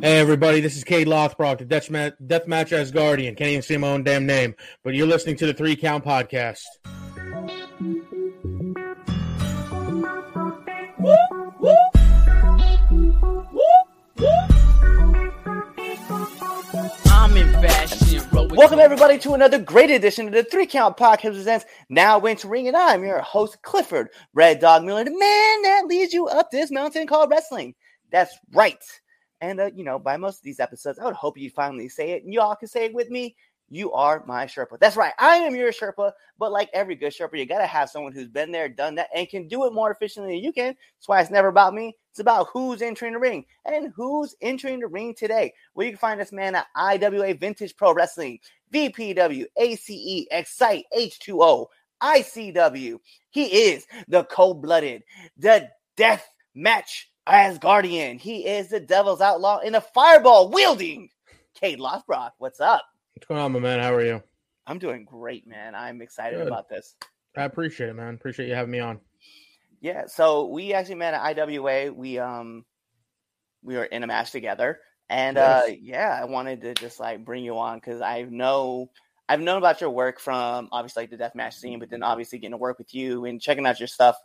Hey everybody, this is Kaide Lothbrok, the Death, Ma- Deathmatch Asgardian. Can't even say my own damn name, but you're listening to the Three Count Podcast. I'm in fashion. Welcome everybody to another great edition of the Three Count Podcast presents Now Went to Ring, and I'm your host Clifford Red Dog Miller, the man that leads you up this mountain called wrestling. That's right. And uh, you know, by most of these episodes, I would hope you finally say it, and you all can say it with me. You are my Sherpa. That's right. I am your Sherpa. But like every good Sherpa, you gotta have someone who's been there, done that, and can do it more efficiently than you can. That's why it's never about me. It's about who's entering the ring and who's entering the ring today. Well, you can find this man at IWA Vintage Pro Wrestling, VPW, ACE, Excite, H2O, ICW. He is the cold blooded, the death match Asgardian. He is the devil's outlaw in a fireball wielding. Kaide Lothbrok, what's up? What's going on, my man? How are you? I'm doing great, man. I'm excited Good. about this. I appreciate it, man. Appreciate you having me on. Yeah, so we actually met at IWA. We um we were in a match together. And uh yeah, I wanted to just like bring you on because I know I've known about your work from obviously like the deathmatch scene, but then obviously getting to work with you and checking out your stuff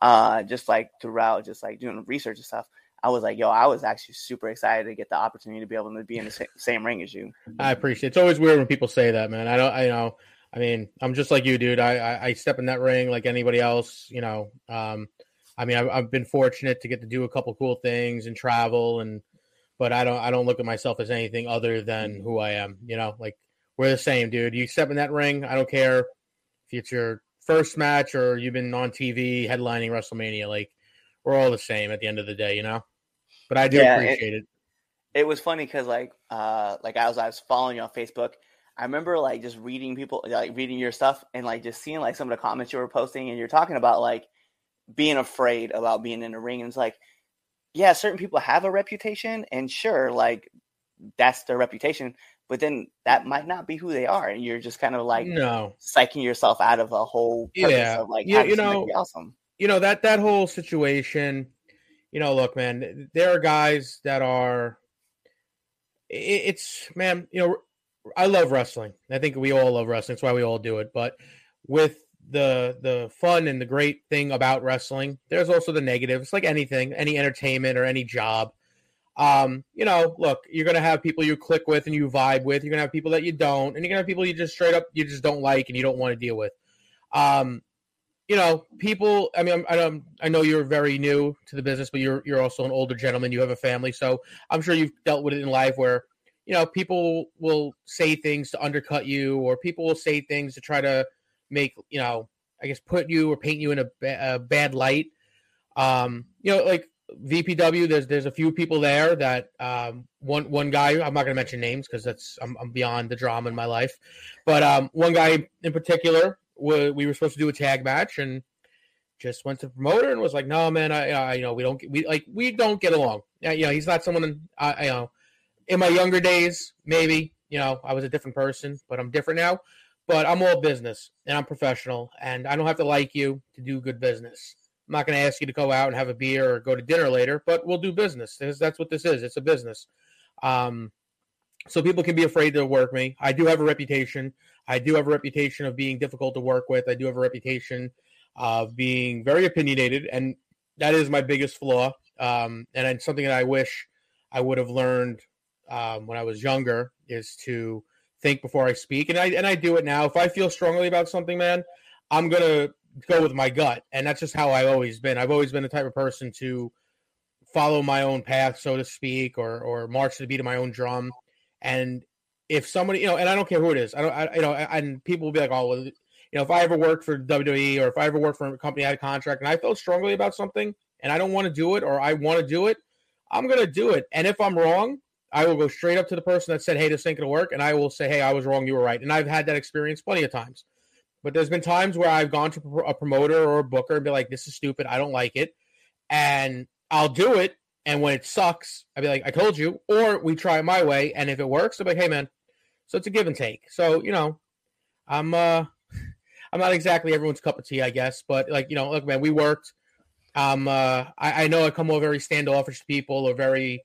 uh just like throughout, just like doing research and stuff. I was like, yo, I was actually super excited to get the opportunity to be able to be in the sa- same ring as you. I appreciate. It's always weird when people say that, man. I don't. I know. I mean, I'm just like you, dude. I I, I step in that ring like anybody else. You know. Um, I mean, I've, I've been fortunate to get to do a couple cool things and travel, and but I don't. I don't look at myself as anything other than who I am. You know, like we're the same, dude. You step in that ring. I don't care if it's your first match or you've been on TV headlining WrestleMania. Like we're all the same at the end of the day. You know. But I do Yeah, it- appreciate it. it was funny because like uh like as I was following you on Facebook, I remember like just reading people like reading your stuff and like just seeing like some of the comments you were posting and you're talking about like being afraid about being in the ring and it's like yeah certain people have a reputation and sure like that's their reputation but then that might not be who they are and you're just kind of like no. psyching yourself out of a whole Yeah. of like You- having you know, awesome you know that that whole situation you know look man there are guys that are i- it's man you know i love wrestling. I think we all love wrestling. That's why we all do it. But with the the fun and the great thing about wrestling there's also the negatives like anything any entertainment or any job um you know look you're gonna have people you click with and you vibe with you're gonna have people that you don't and you're gonna have people you just straight up you just don't like and you don't want to deal with um you know, people. I mean, I'm, I don't. I know you're very new to the business, but you're you're also an older gentleman. You have a family, so I'm sure you've dealt with it in life where you know people will say things to undercut you, or people will say things to try to make you know, I guess, put you or paint you in a, ba- a bad light. Um, you know, like VPW. There's there's a few people there that um, one one guy. I'm not going to mention names because that's I'm, I'm beyond the drama in my life, but um, one guy in particular we, we were supposed to do a tag match and just went to the promoter and was like, "No, man, I, I you know we don't we like we don't get along. Yeah, you know, he's not someone I, I you know in my younger days maybe you know I was a different person, but I'm different now. But I'm all business and I'm professional, and I don't have to like you to do good business. I'm not going to ask you to go out and have a beer or go to dinner later, but we'll do business. That's- what this is. It's a business. Um, so people can be afraid to work me. I do have a reputation. I do have a reputation of being difficult to work with. I do have a reputation of being very opinionated, and that is my biggest flaw. Um, and it's something that I wish I would have learned um, when I was younger is to think before I speak, and I and I do it now. If I feel strongly about something, man, I'm gonna go with my gut, and that's just how I've always been. I've always been the type of person to follow my own path, so to speak, or or march to the beat of my own drum. And if somebody, you know, and I don't care who it is, I don't, I, you know, and people will be like, oh, well, you know, if I ever worked for WWE or if I ever worked for a company I had a contract and I felt strongly about something and I don't want to do it or I want to do it, I'm gonna do it. And if I'm wrong, I will go straight up to the person that said, hey, this ain't gonna work, and I will say, hey, I was wrong, you were right. And I've had that experience plenty of times. But there's been times where I've gone to a promoter or a booker and be like, this is stupid, I don't like it, and I'll do it. And when it sucks, I'll be like, I told you. Or we try it my way, and if it works, I'll be like, hey man. So it's a give and take. So you know, I'm uh, I'm not exactly everyone's cup of tea, I guess. But like you know, look, man, we worked. Um, uh, I, I know I come over very standoffish to people or very,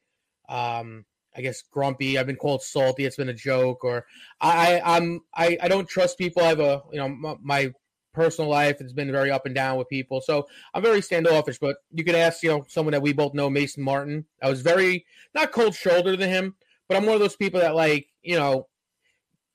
um, I guess grumpy. I've been called salty. It's been a joke, or I, I'm I, I don't trust people. I have a you know my, my personal life has been very up and down with people, so I'm very standoffish. But you could ask you know someone that we both know, Mason Martin. I was very not cold shoulder to him, but I'm one of those people that like you know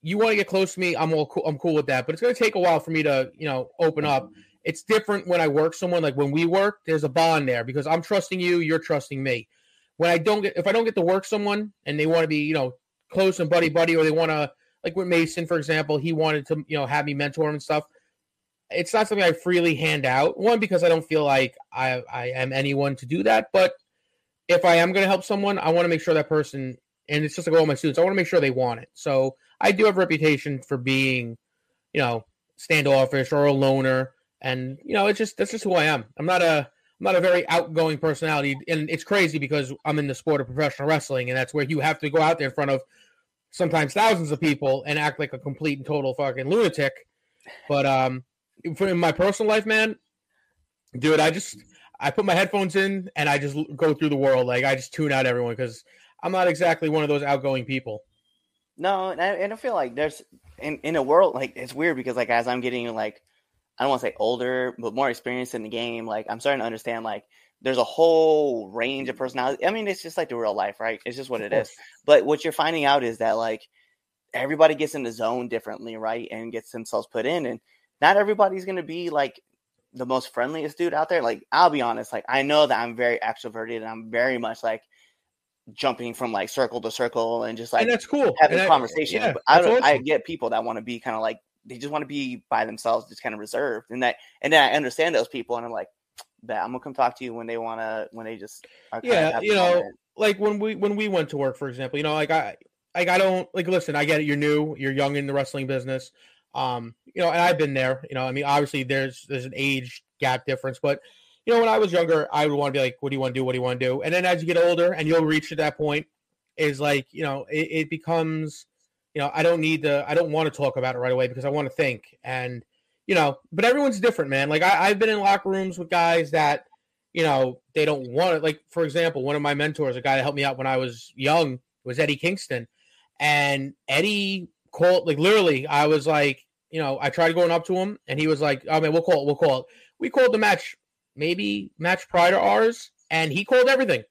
you want to get close to me, I'm all cool, I'm cool with that. But it's going to take a while for me to, you know, open up. It's different when I work someone like when we work, there's a bond there because I'm trusting you, you're trusting me. When I don't get if I don't get to work someone and they want to be, you know, close and buddy buddy or they want to like with Mason for example, he wanted to, you know, have me mentor him and stuff. It's not something I freely hand out. One because I don't feel like I I am anyone to do that, but if I am going to help someone, I want to make sure that person and it's just like all my students, I want to make sure they want it. So I do have a reputation for being, you know, standoffish or a loner, and you know, it's just that's just who I am. I'm not a not a very outgoing personality, and it's crazy because I'm in the sport of professional wrestling, and that's where you have to go out there in front of sometimes thousands of people and act like a complete and total fucking lunatic. But um, for in my personal life, man, dude, I just I put my headphones in and I just go through the world. Like I just tune out everyone because I'm not exactly one of those outgoing people. No, and I, and I feel like there's in in a world like it's weird because like as I'm getting like I don't want to say older, but more experienced in the game, like I'm starting to understand like there's a whole range of personality. I mean, it's just like the real life, right? It's just what it is. But what you're finding out is that like everybody gets in the zone differently, right? And gets themselves put in, and not everybody's gonna be like the most friendliest dude out there. Like I'll be honest, like I know that I'm very extroverted and I'm very much like jumping from like circle to circle and just like and that's cool having and conversation. I, yeah, I don't. awesome. I get people that want to be kind of like they just want to be by themselves, just kind of reserved, and that and then I understand those people, and I'm like, that I'm gonna come talk to you when they want to when they just yeah, you know, moment. like when we when we went to work, for example, you know, like I like I don't like listen, I get it, you're new, you're young in the wrestling business. Um, you know, and I've been there, you know, I mean, obviously there's there's an age gap difference, but you know, when I was younger, I would want to be like, what do you want to do? What do you want to do? And then as you get older and you'll reach to that point, is like you know it, it becomes you know i don't need to i don't want to talk about it right away because i want to think and you know but everyone's different man. Like I, i've been in locker rooms with guys that you know they don't want it like for example one of my mentors a guy that helped me out when i was young was eddie kingston. And eddie called like literally i was like you know i tried going up to him and he was like oh man we'll call it we'll call it. We called the match maybe match prior to ours and he called everything.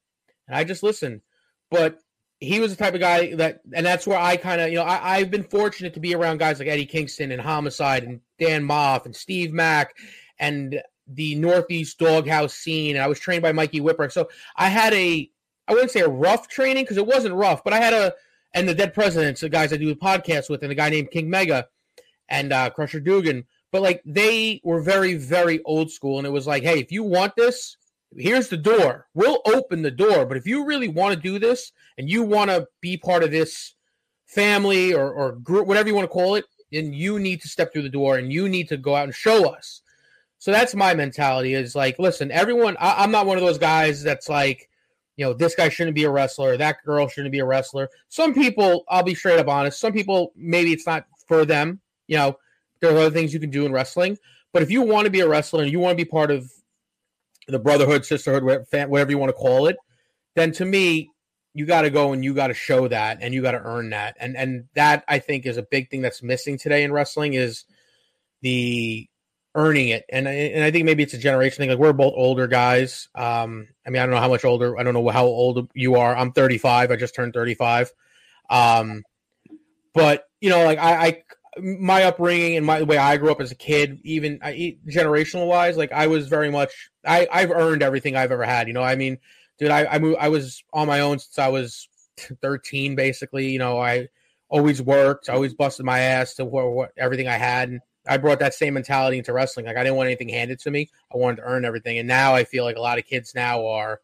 And i just listened. But he was the type of guy that, and that's where I kind of, you know, I, have been fortunate to be around guys like Eddie Kingston and Homicide and Dan Maff and Steve Mack and the Northeast Doghouse scene. And I was trained by Mikey Whipwreck. So I had a, I wouldn't say a rough training because it wasn't rough, but I had a, and the Dead Presidents, the guys I do the podcast with, and a guy named King Mega and uh, Crusher Dugan. But like they were very, very old school. And it was like, hey, if you want this, here's the door. We'll open the door, but if you really want to do this and you want to be part of this family or, or group, whatever you want to call it, then you need to step through the door and you need to go out and show us. So that's my mentality is like, listen, everyone, I, I'm not one of those guys that's like, you know, this guy shouldn't be a wrestler, that girl shouldn't be a wrestler. Some people, I'll be straight up honest, some people, maybe it's not for them. You know, there are other things you can do in wrestling. But if you want to be a wrestler and you want to be part of the brotherhood, sisterhood, whatever you want to call it, then to me, you got to go and you got to show that and you got to earn that. And and that I think is a big thing that's missing today in wrestling is the earning it. And and I think maybe it's a generation thing. Like we're both older guys. Um, I mean, I don't know how much older. I don't know how old you are. I'm 35. I just turned 35. Um, but you know, like I, I my upbringing and my the way I grew up as a kid, even I, generational wise, like I was very much I I've earned everything I've ever had. You know, I mean, dude, I I, moved, I was on my own since I was 13, basically. You know, I always worked, I always busted my ass to what, what everything I had. And I brought that same mentality into wrestling. Like I didn't want anything handed to me. I wanted to earn everything. And now I feel like a lot of kids now are,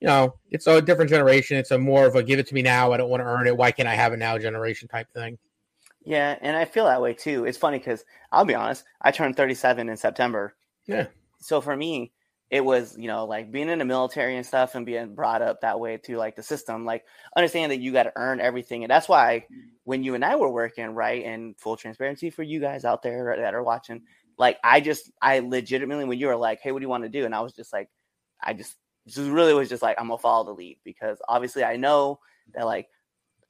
you know, it's a different generation. It's a more of a give it to me now. I don't want to earn it. Why can't I have it now generation type thing. Yeah, and I feel that way too. It's funny because I'll be honest, I turned 37 in September. Yeah. So for me, it was you know like being in the military and stuff and being brought up that way to like the system like understand that you got to earn everything and that's why when you and i were working right and full transparency for you guys out there that are watching like i just i legitimately when you were like hey what do you want to do and i was just like i just just really was just like i'm gonna follow the lead because obviously i know that like,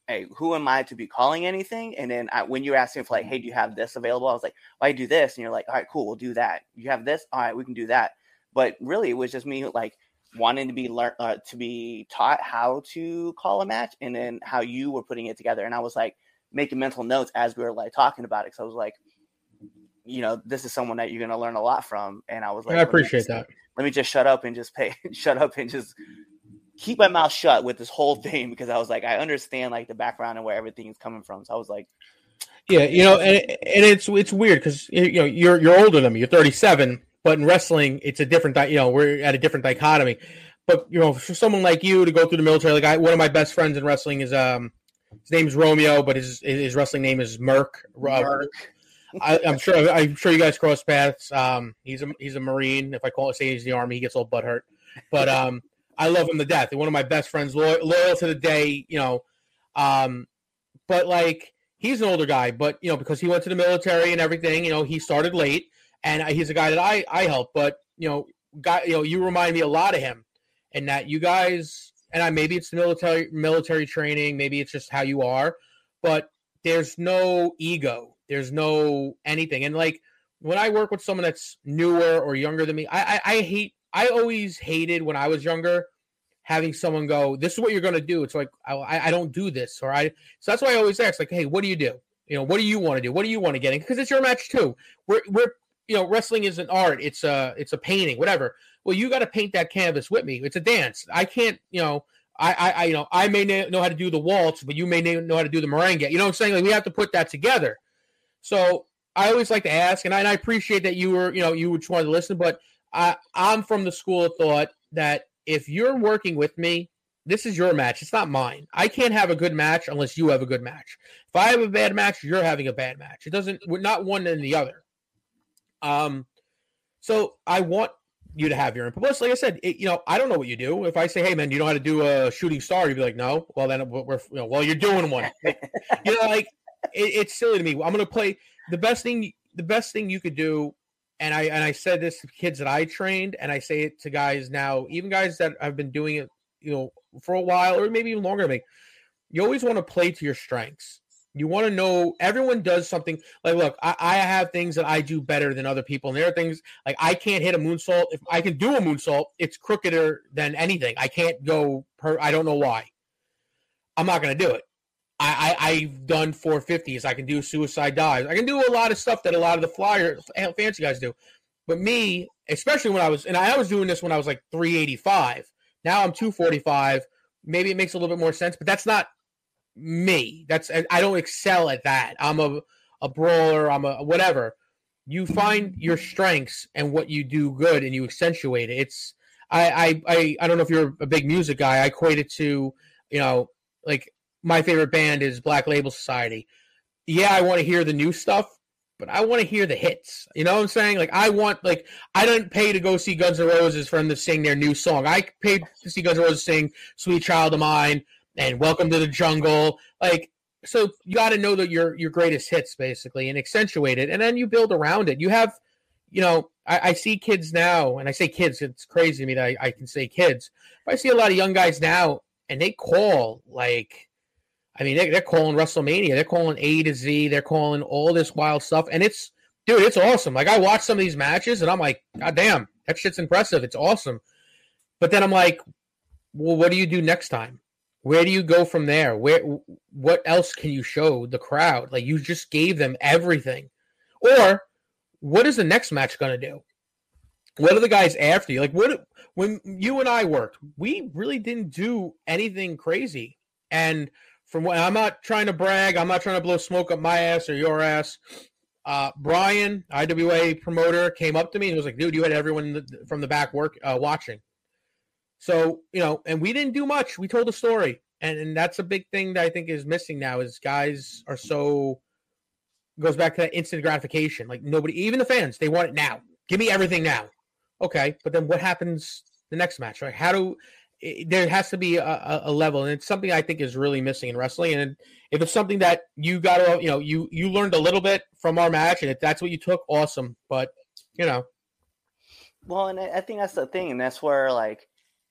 hey, who am I to be calling anything? And then I, when you asked me for like, hey, do you have this available? I was like, well, I do this, and you're like, all right, cool, we'll do that. You have this, all right, we can do that. But really, it was just me like wanting to be learn uh, to be taught how to call a match, and then how you were putting it together. And I was like making mental notes as we were like talking about it. So I was like, you know, this is someone that you're going to learn a lot from. And I was like, I appreciate that. Let me just shut up and just pay, shut up and just keep my mouth shut with this whole thing because I was like, I understand like the background and where everything is coming from. So I was like, yeah, you know, and, and it's it's weird because you know you're you're older than me. You're 37, but in wrestling, it's a different. You know, we're at a different dichotomy. But you know, for someone like you to go through the military, like I, one of my best friends in wrestling is um, his name is Romeo, but his his wrestling name is Merc. Merc. I, am sure. I'm sure you guys cross paths. Um, he's a he's a Marine. If I call it say he's the Army, he gets all butt hurt. But um, I love him to death. One of my best friends, loyal, loyal to the day. You know, um, but like he's an older guy, but you know because he went to the military and everything. You know, he started late, and he's a guy that I I help. But you know, guy, you know, you remind me a lot of him, and that you guys and I maybe it's the military military training, maybe it's just how you are, but there's no ego there's no anything. And like when I work with someone that's newer or younger than me, I, I, I hate. I always hated when I was younger having someone go, "This is what you're going to do." It's like I, I don't do this, or I. So that's why I always ask, like, "Hey, what do you do? You know, what do you want to do? What do you want to get in?" Because it's your match too. We're we're you know, wrestling is an art. It's a it's a painting, whatever. Well, you got to paint that canvas with me. It's a dance. I can't, you know. I, I, I, you know, I may know how to do the waltz, but you may not know how to do the merengue. You know what I'm saying? Like we have to put that together. So I always like to ask, and I, and I appreciate that you were, you know, you just wanted to listen, but I, I'm from the school of thought that if you're working with me, this is your match. It's not mine. I can't have a good match unless you have a good match. If I have a bad match, you're having a bad match. It doesn't. We're not one and the other. Um, so I want you to have your input. Plus, like I said, it, you know, I don't know what you do. If I say, "Hey, man, you know how to do a shooting star," you'd be like, "No." Well, then we're, you know, well, you're doing one. you know, like it, it's silly to me. I'm going to play the best thing. The best thing you could do, and I and I said this to kids that I trained, and I say it to guys now, even guys that have been doing it, you know, for a while or maybe even longer than me. You always want to play to your strengths. You want to know everyone does something like look, I, I, have things that I do better than other people. And there are things like I can't hit a moonsault. If I can do a moonsault, it's crookeder than anything. I can't go per I don't know why. I'm not gonna do it. I, I have done 450s. I can do suicide dives. I can do a lot of stuff that a lot of the flyer fancy guys do. But me, especially when I was and I was doing this when I was like 385. Now I'm 245. Maybe it makes a little bit more sense, but that's not me. That's I don't excel at that. I'm a a brawler. I'm a whatever. You find your strengths and what you do good, and you accentuate it. It's I I I, I don't know if you're a big music guy. I equate it to you know like my favorite band is Black Label Society. Yeah, I want to hear the new stuff, but I want to hear the hits. You know what I'm saying? Like I want like I didn't pay to go see Guns N' Roses for them to sing their new song. I paid to see Guns N' Roses sing "Sweet Child of Mine" and "Welcome to the Jungle." Like so, you got to know that your your greatest hits basically and accentuate it, and then you build around it. You have, you know, I, I see kids now, and I say kids. It's crazy to me that I, I can say kids, but I see a lot of young guys now, and they call like I mean, they, are calling WrestleMania, they're calling A to Z, they're calling all this wild stuff, and it's dude, it's awesome. Like I watch some of these matches, and I'm like, God damn, that shit's impressive. It's awesome. But then I'm like, well, what do you do next time? Where do you go from there? Where what else can you show the crowd? Like you just gave them everything. Or what is the next match going to do? What are the guys after you? Like what when you and I worked, we really didn't do anything crazy. And from what I'm not trying to brag, I'm not trying to blow smoke up my ass or your ass. Uh, Brian, IWA promoter, came up to me and was like, "Dude, you had everyone from the back work uh, watching." So you know, and we didn't do much. We told a story, and and that's a big thing that I think is missing now. Is guys are so goes back to that instant gratification. Like nobody, even the fans, they want it now. Give me everything now. Okay, but then what happens the next match? Like how do it, there has to be a, a, level, and it's something I think is really missing in wrestling. And if it's something that you got to, you know, you you learned a little bit from our match, and if that's what you took, awesome. But you know, well, and I think that's the thing, and that's where like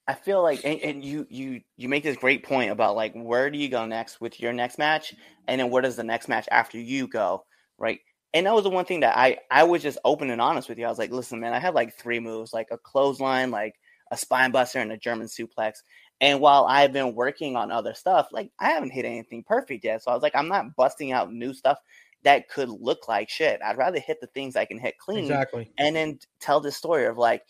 I feel like, and, and, you you you make this great point about like where do you go next with your next match, and then where does the next match after you go, right? And that was the one thing that I I was just open and honest with you. I was like, listen, man, I had like three moves, like a clothesline, like a spine buster, and a German suplex. And while I've been working on other stuff, like I haven't hit anything perfect yet. So I was like, I'm not busting out new stuff that could look like shit. I'd rather hit the things I can hit clean, exactly, and then tell this story of like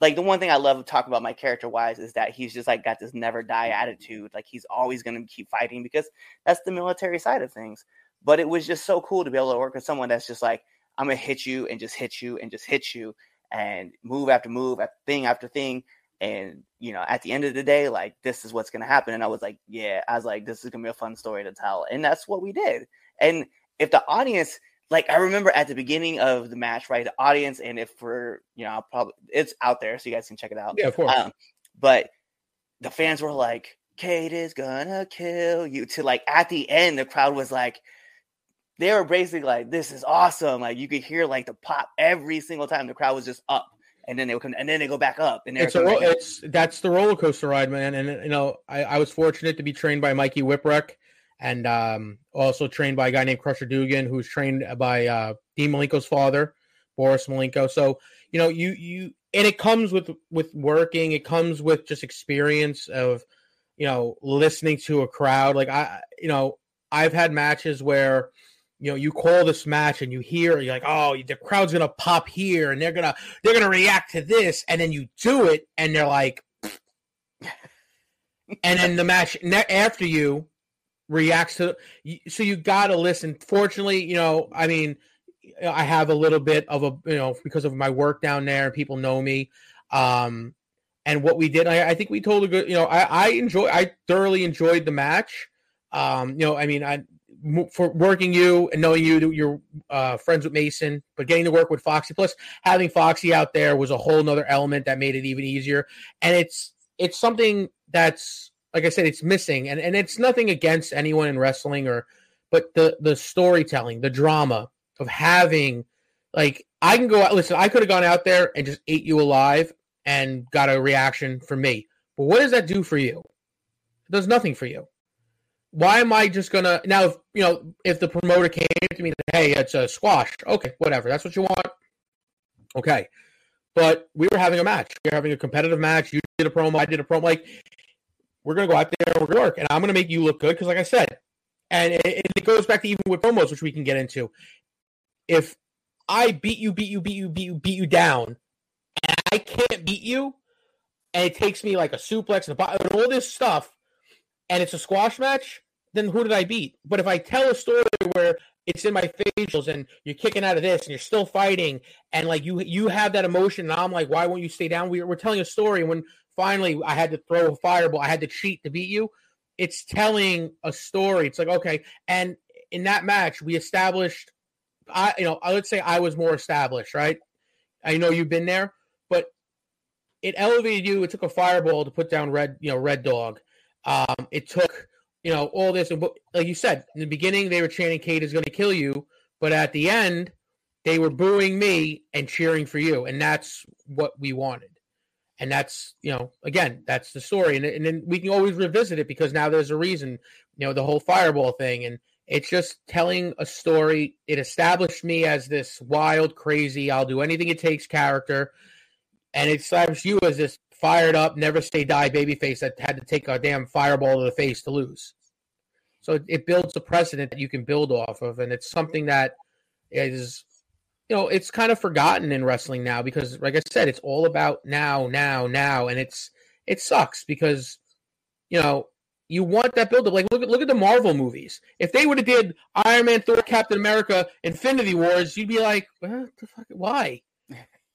like the one thing I love to talk about my character wise is that he's just like got this never die attitude. Like he's always going to keep fighting because that's the military side of things. But it was just so cool to be able to work with someone that's just like, I'm going to hit you and just hit you and just hit you and move after move, after thing after thing. And, you know, at the end of the day, like, this is what's going to happen. And I was like, yeah, I was like, this is going to be a fun story to tell. And that's what we did. And if the audience, like I remember at the beginning of the match, right? The audience, and if we're, you know, I'll probably it's out there so you guys can check it out. Yeah, of course. Um, but the fans were like, Kaide is gonna kill you. To like at the end, the crowd was like, they were basically like, This is awesome. Like you could hear like the pop every single time the crowd was just up. And then they would come and then they go back up. And it's a ro- it's that's the roller coaster ride, man. And you know, I, I was fortunate to be trained by Mikey Whipwreck and um, also trained by a guy named Crusher Dugan, who's trained by uh, Dean Malenko's father, Boris Malenko. So you know, you you and it comes with with working. It comes with just experience of you know listening to a crowd. Like I, you know, I've had matches where you know you call this match and you hear you're like oh the crowd's gonna pop here and they're gonna they're gonna react to this and then you do it and they're like and then the match after you reacts to so you got to listen. Fortunately you know i mean i have a little bit of a you know because of my work down there people know me um and what we did i, I think we told a good you know i i enjoy i thoroughly enjoyed the match. Um you know i mean i for working you and knowing you you're uh, friends with mason but getting to work with foxy plus having foxy out there was a whole nother element that made it even easier and it's it's something that's like I said, it's missing, and and it's nothing against anyone in wrestling or, but the the storytelling, the drama of having, like I can go out. Listen, I could have gone out there and just ate you alive and got a reaction from me, but what does that do for you? It does nothing for you. Why am I just gonna now? If you know, if the promoter came to me, hey, it's a squash. Okay, whatever. That's what you want. Okay, but we were having a match. We were having a competitive match. You did a promo. I did a promo. Like we're to go out there and we're to work, and I'm to make you look good because, like I said, and it, it, goes back to even with promos, which we can get into. If I beat you, beat you, beat you, beat you, beat you down, and I can't beat you, and it takes me like a suplex and, a, and all this stuff, and it's a squash match, then who did I beat? But if I tell a story where it's in my facials and you're kicking out of this and you're still fighting and like you you have that emotion and I'm like, why won't you stay down? We, we're telling a story when finally I had to throw a fireball. I had to cheat to beat you. It's telling a story. It's like, okay. And in that match, we established, I, you know, let's say I was more established, right? I know you've been there, but it elevated you. It took a fireball to put down Red, you know, Red Dog. Um, it took, you know, all this. And like you said, in the beginning, they were chanting Kaide is going to kill you. But at the end, they were booing me and cheering for you. And that's what we wanted and that's you know again that's the story and, and then we can always revisit it because now there's a reason you know the whole fireball thing and it's just telling a story it established me as this wild crazy i'll do anything it takes character and it established you as this fired up never stay die baby face that had to take a damn fireball to the face to lose so it, builds a precedent that you can build off of and it's something that is you know, it's kind of forgotten in wrestling now because, like I said, it's all about now, now, now, and it's it sucks because, you know, you want that build up. Like look at look at the Marvel movies. If they would have did Iron Man, Thor, Captain America, Infinity Wars, you'd be like, what the fuck? Why?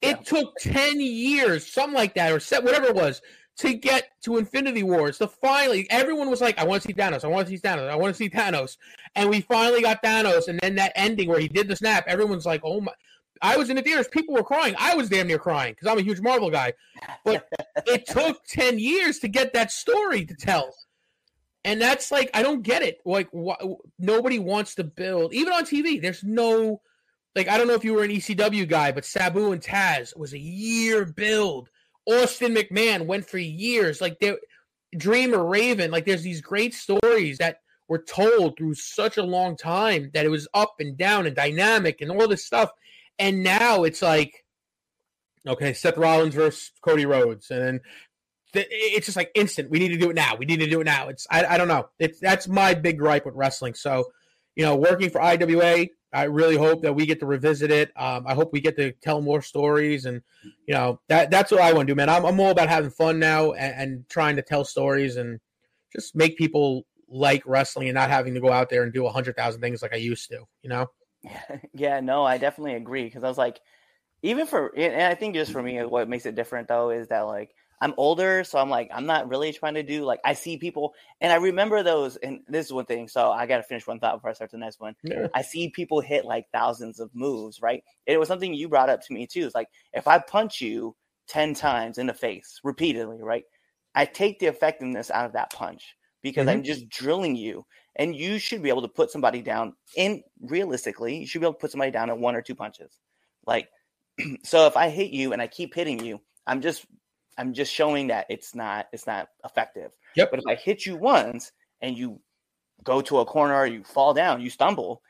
Yeah. It took ten years, something like that, or set whatever it was, to get to Infinity Wars. To finally, everyone was like, "I want to see Thanos. I want to see Thanos. I want to see Thanos." And we finally got Thanos, and then that ending where he did the snap. Everyone's like, "Oh my!" I was in the theaters. People were crying. I was damn near crying because I'm a huge Marvel guy. But it took ten years to get that story to tell. And that's like I don't get it. Like wh- nobody wants to build, even on TV. There's no like I don't know if you were an ECW guy, but Sabu and Taz was a year build Austin McMahon went for years. Like there, Dreamer Raven. Like there's these great stories that were told through such a long time that it was up and down and dynamic and all this stuff. And now it's like, okay, Seth Rollins versus Cody Rhodes, and then th- it's just like instant. We need to do it now. We need to do it now. It's I, I don't know. It's that's my big gripe with wrestling. So, you know, working for IWA, I really hope that we get to revisit it. Um, I hope we get to tell more stories, and you know that that's what I want to do, man. I'm, I'm all about having fun now and, and trying to tell stories and just make people like wrestling and not having to go out there and do a hundred thousand things like I used to. You know? yeah, no, I definitely agree because I was like, even for, and I think just for me, what makes it different though is that like I'm older, so I'm like, I'm not really trying to do like I see people, and I remember those. And this is one thing, so I got to finish one thought before I start the next one. Yeah. I see people hit like thousands of moves, right? And it was something you brought up to me too. It's like if I punch you ten times in the face repeatedly, right? I take the effectiveness out of that punch because mm-hmm. I'm just drilling you, and you should be able to put somebody down. In realistically, you should be able to put somebody down in one or two punches. Like, so if I hit you and I keep hitting you, I'm just I'm just showing that it's not it's not effective. Yep. But if I hit you once and you go to a corner, or you fall down, you stumble,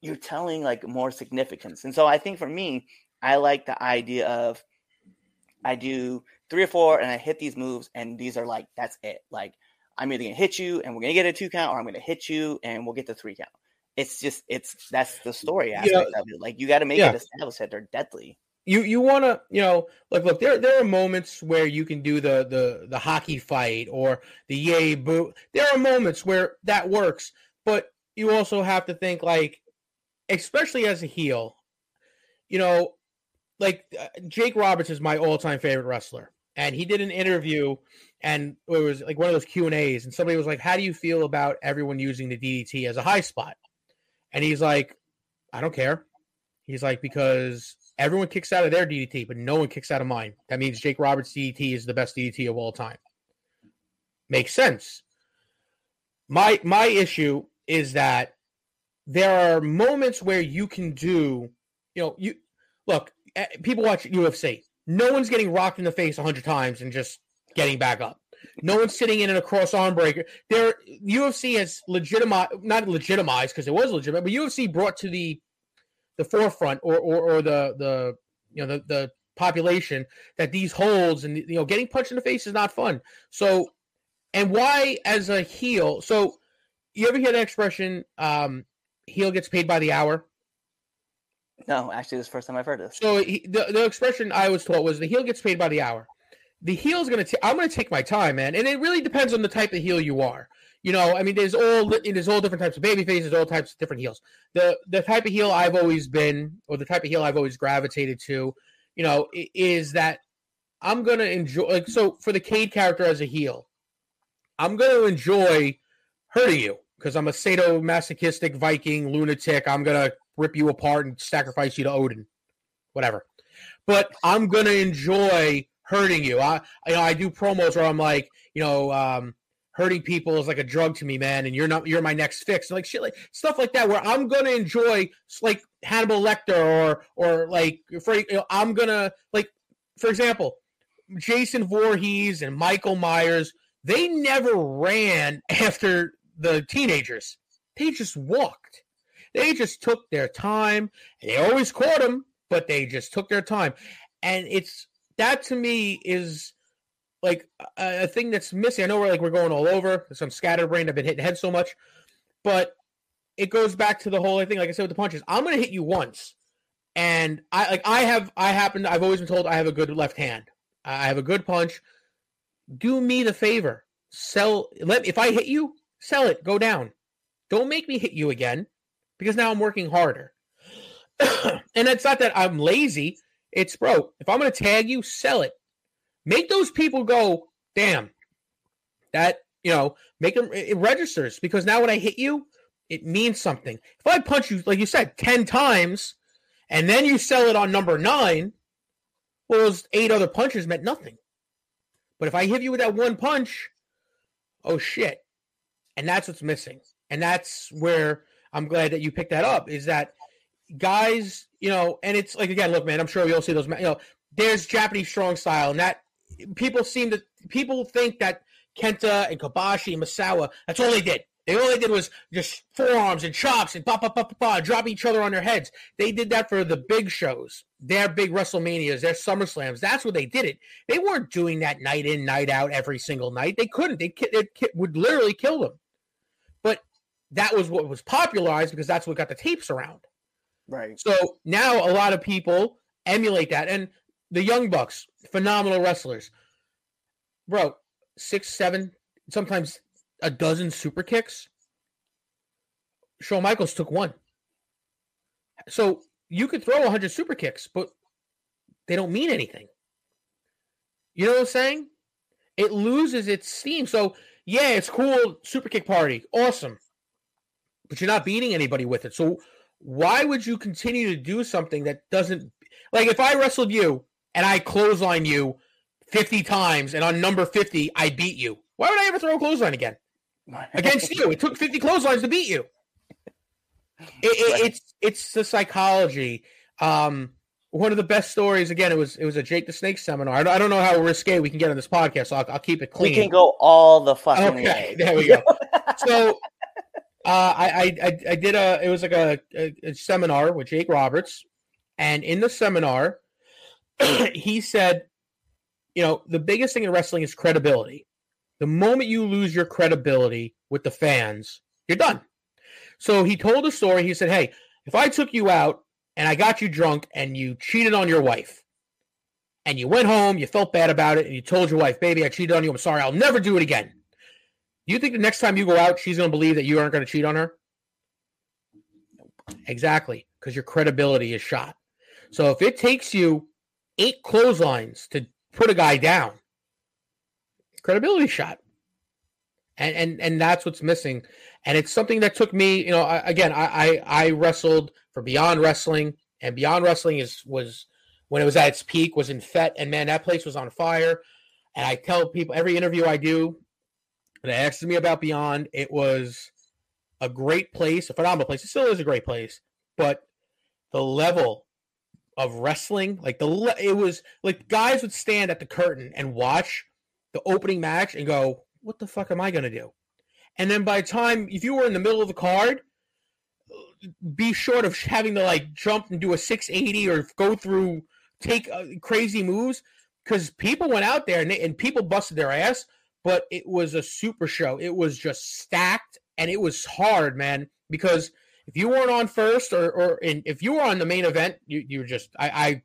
you're telling like more significance. And so I think for me, I like the idea of I do three or four and I hit these moves, and these are like that's it. Like I'm either gonna hit you and we're gonna get a two count, or I'm gonna hit you and we'll get the three count. It's just it's that's the story You aspect know, of it. Like you got to make yeah. it established that they're deadly. You you want to you know like look there there are moments where you can do the the the hockey fight or the yay boo there are moments where that works but you also have to think like especially as a heel you know like uh, Jake Roberts is my all-time favorite wrestler and he did an interview and it was like one of those Q&As and somebody was like how do you feel about everyone using the DDT as a high spot? And he's like I don't care. He's like, because everyone kicks out of their DDT, but no one kicks out of mine. That means Jake Roberts' DDT is the best DDT of all time. Makes sense. My my issue is that there are moments where you can do, you know, you look, eh, people watch UFC. No one's getting rocked in the face a hundred times and just getting back up. No one's sitting in a cross arm breaker. There, UFC has legitimized, not legitimized because it was legitimate, but UFC brought to the the forefront or or, or the the you know the, the population that these holds and you know getting punched in the face is not fun. So and why as a heel? So you ever hear that expression? Um, heel gets paid by the hour. No, actually, this is the first time I've heard this. So he, the the expression I was taught was the heel gets paid by the hour. The heel's gonna. I'm gonna take my time, man, and it really depends on the type of heel you are. You know, I mean, there's all there's all different types of baby faces, all types of different heels. The the type of heel I've always been, or the type of heel I've always gravitated to, you know, is that I'm gonna enjoy. Like, so for the Kaide character as a heel, I'm gonna enjoy hurting you because I'm a sadomasochistic Viking lunatic. I'm gonna rip you apart and sacrifice you to Odin, whatever. But I'm gonna enjoy hurting you. I you know I do promos where I'm like, you know, um, hurting people is like a drug to me, man, and you're not you're my next fix. Like shit, like stuff like that, where I'm gonna enjoy like Hannibal Lecter or or like Freddy, you know, I'm gonna like, for example, Jason Voorhees and Michael Myers. They never ran after the teenagers. They just walked. They just took their time. And they always caught them, but they just took their time. And it's that to me is like a, a thing that's missing. I know we're like we're going all over. Some scatterbrained. I've been hitting head so much, but it goes back to the whole thing. Like I said with the punches, I'm gonna hit you once, and I like I have I happen I've always been told I have a good left hand. I have a good punch. Do me the favor. Sell let if I hit you, sell it. Go down. Don't make me hit you again because now I'm working harder. and it's not that I'm lazy. It's bro, if I'm gonna tag you, sell it. Make those people go, damn. That you know, make them it registers because now when I hit you, it means something. If I punch you, like you said, ten times, and then you sell it on number nine, well, those eight other punches meant nothing. But if I hit you with that one punch, oh shit. And that's what's missing. And that's where I'm glad that you picked that up is that guys, you know, and it's like again, look, man, I'm sure we all see those, you know, there's Japanese strong style, and that people seem to people think that Kenta and Kobashi and Misawa, that's all they did. They all they did was just forearms and chops and pa pop, pa pop, pa, drop each other on their heads. They did that for the big shows, their big WrestleManias, their SummerSlams. That's what they did it. They weren't doing that night in, night out every single night. They couldn't. They it would literally kill them. But that was what was popularized because that's what got the tapes around. Right. So now a lot of people emulate that, and the Young Bucks, phenomenal wrestlers, bro. Six, seven, sometimes a dozen super kicks. Shawn Michaels took one. So you could throw 100 super kicks, but they don't mean anything. You know what I'm saying? It loses its steam. So, yeah, it's cool. Super kick party. Awesome. But you're not beating anybody with it. So, why would you continue to do something that doesn't. Like, if I wrestled you and I clothesline you 50 times and on number 50, I beat you, why would I ever throw a clothesline again? against you. It took 50 clotheslines to beat you. It, it, it's it's the psychology. Um, one of the best stories. Again, it was it was a Jake the Snake seminar. I don't, I don't know how risque we can get on this podcast, so I'll, I'll keep it clean. We can go all the fucking Okay, way. there we go. so, uh, I, I I did a it was like a, a, a seminar with Jake Roberts, and in the seminar, he said, you know, the biggest thing in wrestling is credibility. The moment you lose your credibility with the fans, you're done. So he told a story. He said, Hey, if I took you out and I got you drunk and you cheated on your wife and you went home, you felt bad about it, and you told your wife, Baby, I cheated on you. I'm sorry. I'll never do it again. Do you think the next time you go out, she's going to believe that you aren't going to cheat on her? Exactly. Because your credibility is shot. So if it takes you eight clotheslines to put a guy down, credibility shot. And and and that's what's missing. And it's something that took me, you know, I, again, I, I I wrestled for Beyond Wrestling, and Beyond Wrestling is was when it was at its peak was in Fete, and man, that place was on fire. And I tell people every interview I do, they ask me about Beyond, it was a great place, a phenomenal place. It still is a great place, but the level of wrestling, like the it was like guys would stand at the curtain and watch the opening match and go, "What the fuck am I gonna do?" And then by the time, if you were in the middle of the card, be short of having to like jump and do a 680 or go through take uh, crazy moves because people went out there and, they, and people busted their ass, but it was a super show. It was just stacked and it was hard, man. Because if you weren't on first or or if you were on the main event, you you were just I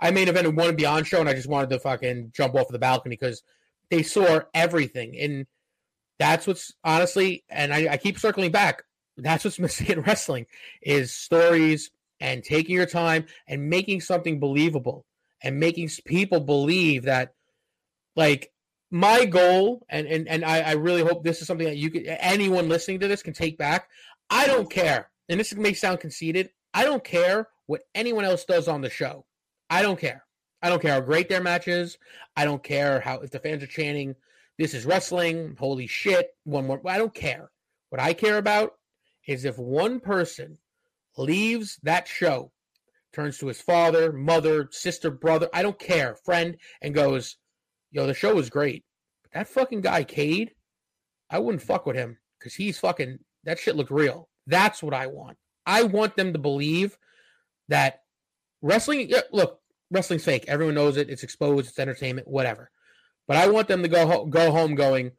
I, I main evented one beyond show and I just wanted to fucking jump off the balcony because they saw everything. And that's what's honestly and I, I keep circling back that's what's missing in wrestling is stories and taking your time and making something believable and making people believe that like my goal and and, and I, I really hope this is something that you could anyone listening to this can take back. I don't care and this may sound conceited i don't care what anyone else does on the show. I don't care. I don't care how great their match is. I don't care how if the fans are chanting this is wrestling. Holy shit. One more i don't care. What i care about is if one person leaves that show, turns to his father, mother, sister, brother, I don't care, friend, and goes, Yo, the show was great. But that fucking guy, Kaide, I wouldn't fuck with him because he's fucking, that shit looked real. That's what I want. I want them to believe that wrestling, yeah, look, wrestling's fake. Everyone knows it. It's exposed. It's entertainment, whatever. But I want them to go, ho- go home going,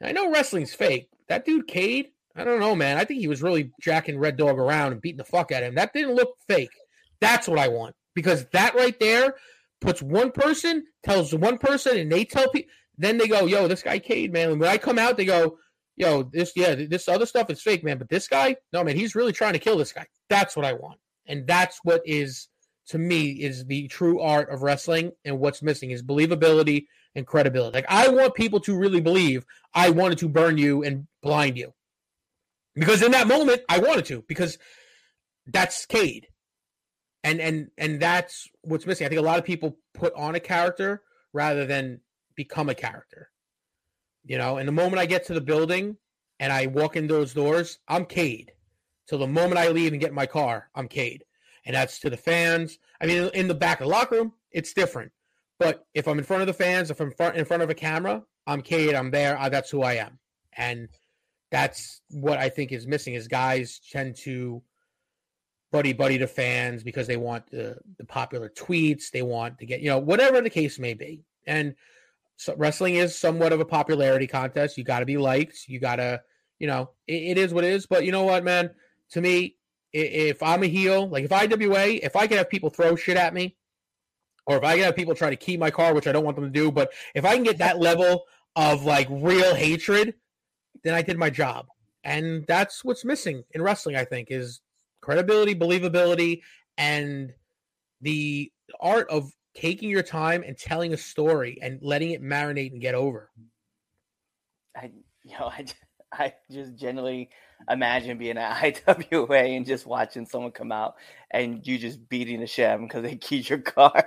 I know wrestling's fake. That dude, Kaide, I don't know, man. I think he was really jacking Red Dog around and beating the fuck of him. That didn't look fake. That's what I want because that right there puts one person, tells one person, and they tell people. Then they go, "Yo, this guy Kaide, man." When I come out, they go, "Yo, this yeah, this other stuff is fake, man." But this guy, no, man, he's really trying to kill this guy. That's what I want, and that's what is to me is the true art of wrestling. And what's missing is believability and credibility. Like I want people to really believe I wanted to burn you and blind you because in that moment I wanted to because that's Kaide, and and and that's what's missing. I think a lot of people put on a character rather than become a character. You know, and the moment I get to the building and I walk in those doors, I'm Kaide. Till the moment I leave and get in my car, I'm Kaide, and that's to the fans. I mean, in the back of the locker room, it's different, But if I'm in front of the fans, if I'm in front of a camera, I'm Kaide. I'm there. I, that's who I am, and that's what I think is missing. Is guys tend to buddy buddy to fans because they want the, the popular tweets, they want to get you know whatever the case may be, and so wrestling is somewhat of a popularity contest. You got to be liked. You got to you know it, it is what it is. But you know what, man? To me, if I'm a heel, like if IWA, if I can have people throw shit at me, or if I can have people try to key my car, which I don't want them to do, but if I can get that level of like real hatred, then I did my job. And that's what's missing in wrestling, I think, is credibility, believability, and the art of taking your time and telling a story and letting it marinate and get over. I, you know, I, I just generally imagine being at IWA and just watching someone come out and you just beating the shit because they keyed your car.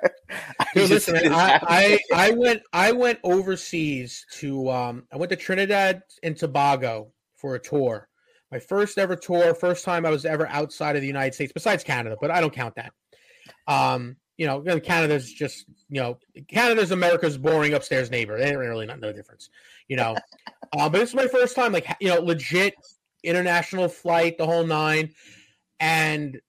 Dude, listen, I, I, I went I went overseas to um I went to Trinidad and Tobago for a tour. My first ever tour, first time I was ever outside of the United States, besides Canada, but I don't count that. Um, you know, Canada's just, you know, Canada's America's boring upstairs neighbor. They ain't really not no difference, you know. uh, but this is my first time, like, you know, legit international flight, the whole nine, and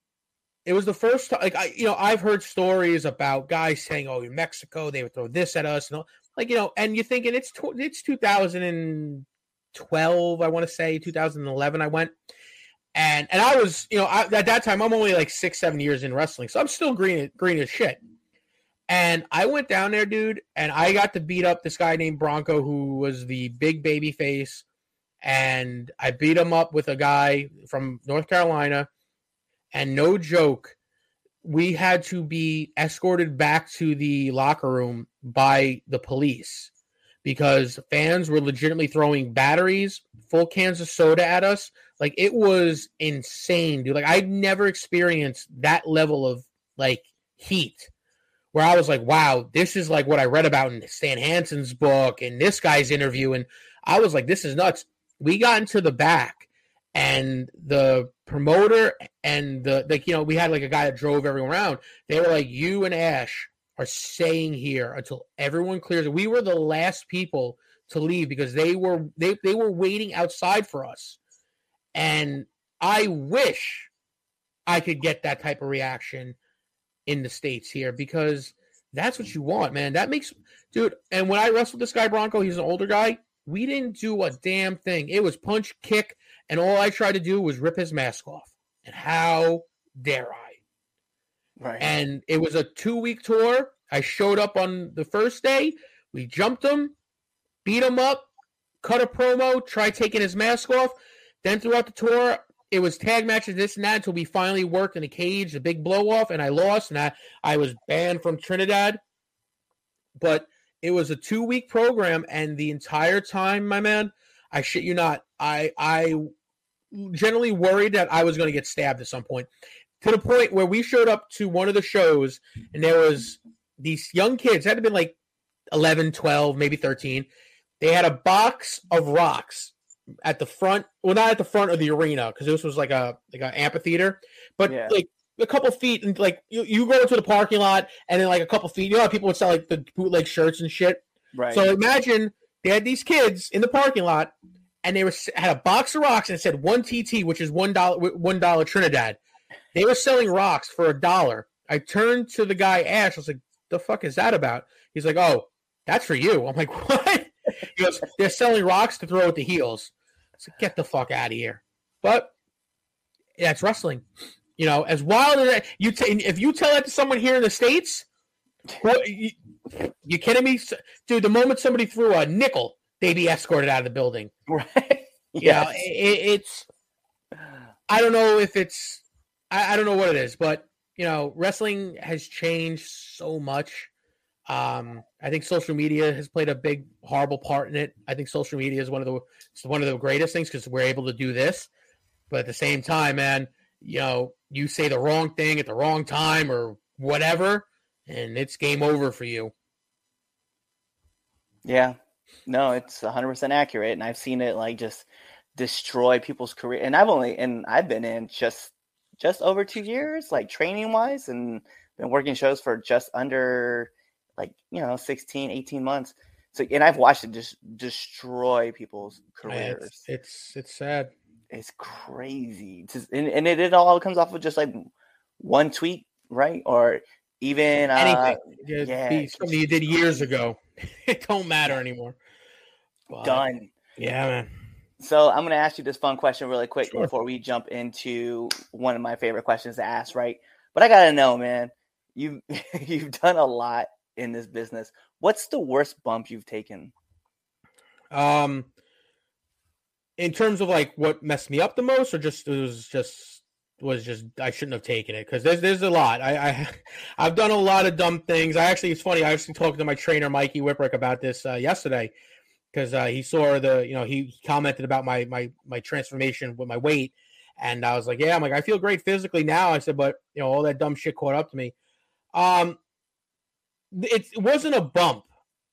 it was the first time. Like, I, you know, I've heard stories about guys saying, "Oh, you're Mexico, they would throw this at us," and all, like, you know, and you're thinking it's tw- it's 2012, I want to say 2011. I went and and I was, you know, I, at that time I'm only like six, seven years in wrestling, so I'm still green, green as shit. And I went down there, dude, and I got to beat up this guy named Bronco, who was the big baby face, and I beat him up with a guy from North Carolina, and no joke, we had to be escorted back to the locker room by the police because fans were legitimately throwing batteries, full cans of soda at us like it was insane, dude. Like I'd never experienced that level of like heat where I was like, wow, this is like what I read about in Stan Hansen's book and this guy's interview. And I was like, this is nuts. We got into the back and the promoter and the like, you know, we had like a guy that drove everyone around. They were like, you and Ash are staying here until everyone clears. We were the last people to leave because they were they, they were waiting outside for us. And I wish I could get that type of reaction in the States here because that's what you want, man. That makes, dude. And when I wrestled this guy, Bronco, he's an older guy. We didn't do a damn thing. It was punch, kick, and all I tried to do was rip his mask off. And how dare I? Right. And it was a two week tour. I showed up on the first day. We jumped him, beat him up, cut a promo, tried taking his mask off. Then throughout the tour, it was tag matches, this and that, until we finally worked in a cage, a big blow off, and I lost, and I, I was banned from Trinidad. But it was a two week program, and the entire time, my man, I shit you not, I I generally worried that I was going to get stabbed at some point. To the point where we showed up to one of the shows, and there was these young kids, had to been like 11, 12, maybe 13. They had a box of rocks at the front. Well, not at the front of the arena because this was like a like an amphitheater, but yeah. like a couple feet and like you, you go into the parking lot and then like a couple feet. You know how people would sell like the bootleg shirts and shit. Right. So imagine they had these kids in the parking lot and they were had a box of rocks and it said one TT, which is one dollar one dollar Trinidad. They were selling rocks for a dollar. I turned to the guy Ash. I was like, "The fuck is that about?" He's like, "Oh, that's for you." I'm like, "What?" He goes, "They're selling rocks to throw at the heels." So get the fuck out of here. But that's wrestling. You know, as wild as that, you t- if you tell that to someone here in the states, what, you, you kidding me, dude? The moment somebody threw a nickel, they'd be escorted out of the building. Right? Yeah. it, it's. I don't know if it's. I, I don't know what it is, but you know, wrestling has changed so much um, I think social media has played a big, horrible part in it. I think social media is one of the one of the greatest things because we're able to do this. But at the same time, man, you know, you say the wrong thing at the wrong time or whatever, and it's game over for you. Yeah, no, it's 100 percent accurate, and I've seen it like just destroy people's career. And I've only and I've been in just just over two years, like training wise, and been working shows for just under like you know 16, 18 months. So and I've watched it just destroy people's careers. it's, it's it's sad. It's crazy. Just, and, and it, it all comes off of just like one tweet, right? Or even uh, Anything. Yeah, yeah, something you did years ago. it don't matter anymore. But, done. Yeah, man. So I'm gonna ask you this fun question really quick Sure. before we jump into one of my favorite questions to ask, right? But I gotta know, man. You you've done a lot in this business. What's the worst bump you've taken? Um, in terms of like what messed me up the most, or just it was just was just I shouldn't have taken it because there's there's a lot. I, I I've done a lot of dumb things. I actually it's funny. I actually talked to my trainer Mikey Whipwreck about this uh, yesterday because uh, he saw the you know he commented about my my my transformation with my weight, and I was like, yeah, I'm like I feel great physically now. I said, but you know all that dumb shit caught up to me. Um, it, wasn't a bump.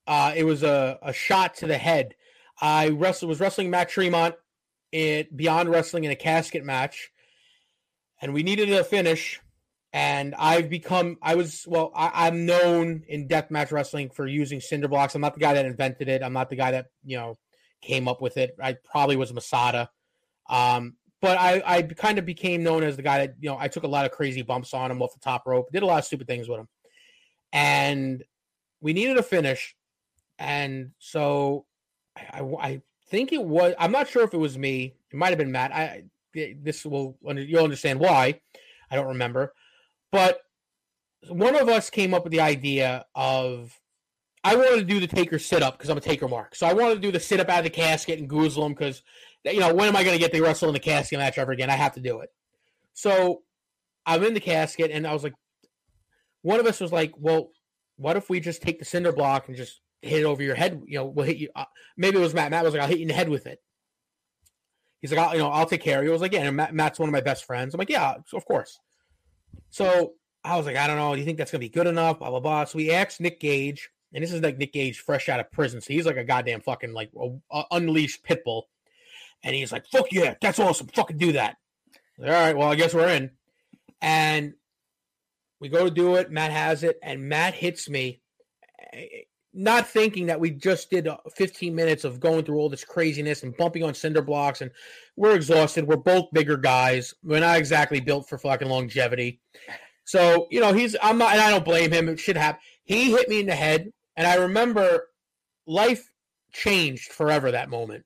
Uh, it was a, a shot to the head. I wrestled was wrestling Matt Tremont it Beyond Wrestling in a casket match, and we needed a finish. And I've become I was well I, I'm known in deathmatch wrestling for using cinder blocks. I'm not the guy that invented it. I'm not the guy that you know came up with it. I probably was Masada. Um, but I, I kind of became known as the guy that you know I took a lot of crazy bumps on him off the top rope, did a lot of stupid things with him, and we needed a finish, and so I, I, I think it was. I'm not sure if it was me. It might have been Matt. I this will you'll understand why. I don't remember, but one of us came up with the idea of I wanted to do the taker sit up because I'm a taker mark. So I wanted to do the sit up out of the casket and goozle him because you know when am I going to get the wrestle in the casket match ever again? I have to do it. So I'm in the casket and I was like, one of us was like, well, what if we just take the cinder block and just hit it over your head? You know, we'll hit you. Uh, maybe it was Matt. Matt was like, I'll hit you in the head with it. He's like, I'll, you know, I'll take care of you. I was like, yeah. And Matt, Matt's one of my best friends. I'm like, yeah, of course. So I was like, I don't know. Do you think that's gonna be good enough? Blah blah blah. So we asked Nick Gage, and this is like Nick Gage fresh out of prison, so he's like a goddamn fucking like a, a unleashed pit bull, and he's like, "Fuck yeah, that's awesome. Fucking do that." All right, well, I guess we're in, and we go to do it. Matt has it, and Matt hits me, eh, not thinking that we just did uh, 15 minutes of going through all this craziness and bumping on cinder blocks, and we're exhausted. We're both bigger guys. We're not exactly built for fucking longevity. So, you know, he's, I'm not, and I don't blame him. It should happen. He hit me in the head. And I remember life changed forever that moment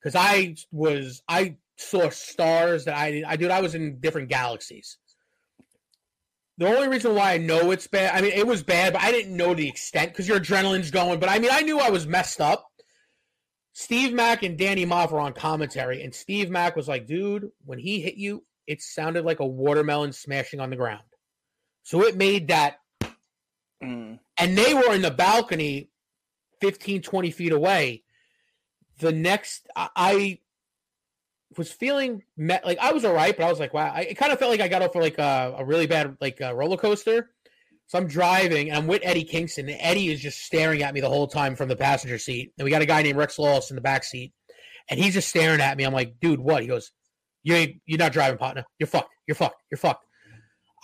because I was, I saw stars that I, I, dude, I was in different galaxies. The only reason why I know it's bad, I mean, it was bad, but I didn't know the extent because your adrenaline's going. But I mean, I knew I was messed up. Steve Mack and Danny Maff were on commentary, and Steve Mack was like, dude, when he hit you, it sounded like a watermelon smashing on the ground. So it made that, Mm. and they were in the balcony 15, 20 feet away. The next, I, I was feeling met, like I was all right, but I was like, wow, I, it kind of felt like I got off of like a, a really bad like a roller coaster. So I'm driving and I'm with Eddie Kingston, and Eddie is just staring at me the whole time from the passenger seat. And we got a guy named Rex Lawless in the back seat, and he's just staring at me. I'm like, dude, what? He goes, you ain't, you're not driving, partner. You're fucked. You're fucked. You're fucked.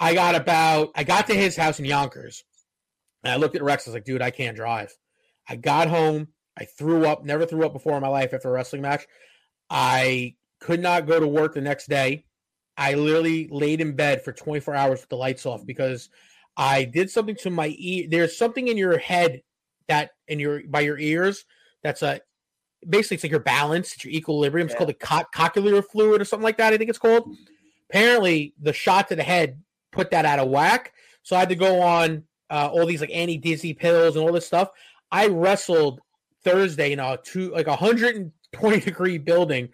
I got about, I got to his house in Yonkers, and I looked at Rex. I was like, dude, I can't drive. I got home. I threw up. Never threw up before in my life after a wrestling match. I could not go to work the next day. I literally laid in bed for 24 hours with the lights off because I did something to my ear. There's something in your head that in your by your ears that's a basically it's like your balance, it's your equilibrium. It's Yeah. called the co- cochlear fluid or something like that. I think it's called. Apparently, the shot to the head put that out of whack. So I had to go on uh, all these like anti dizzy pills and all this stuff. I wrestled Thursday in a two like 120 degree building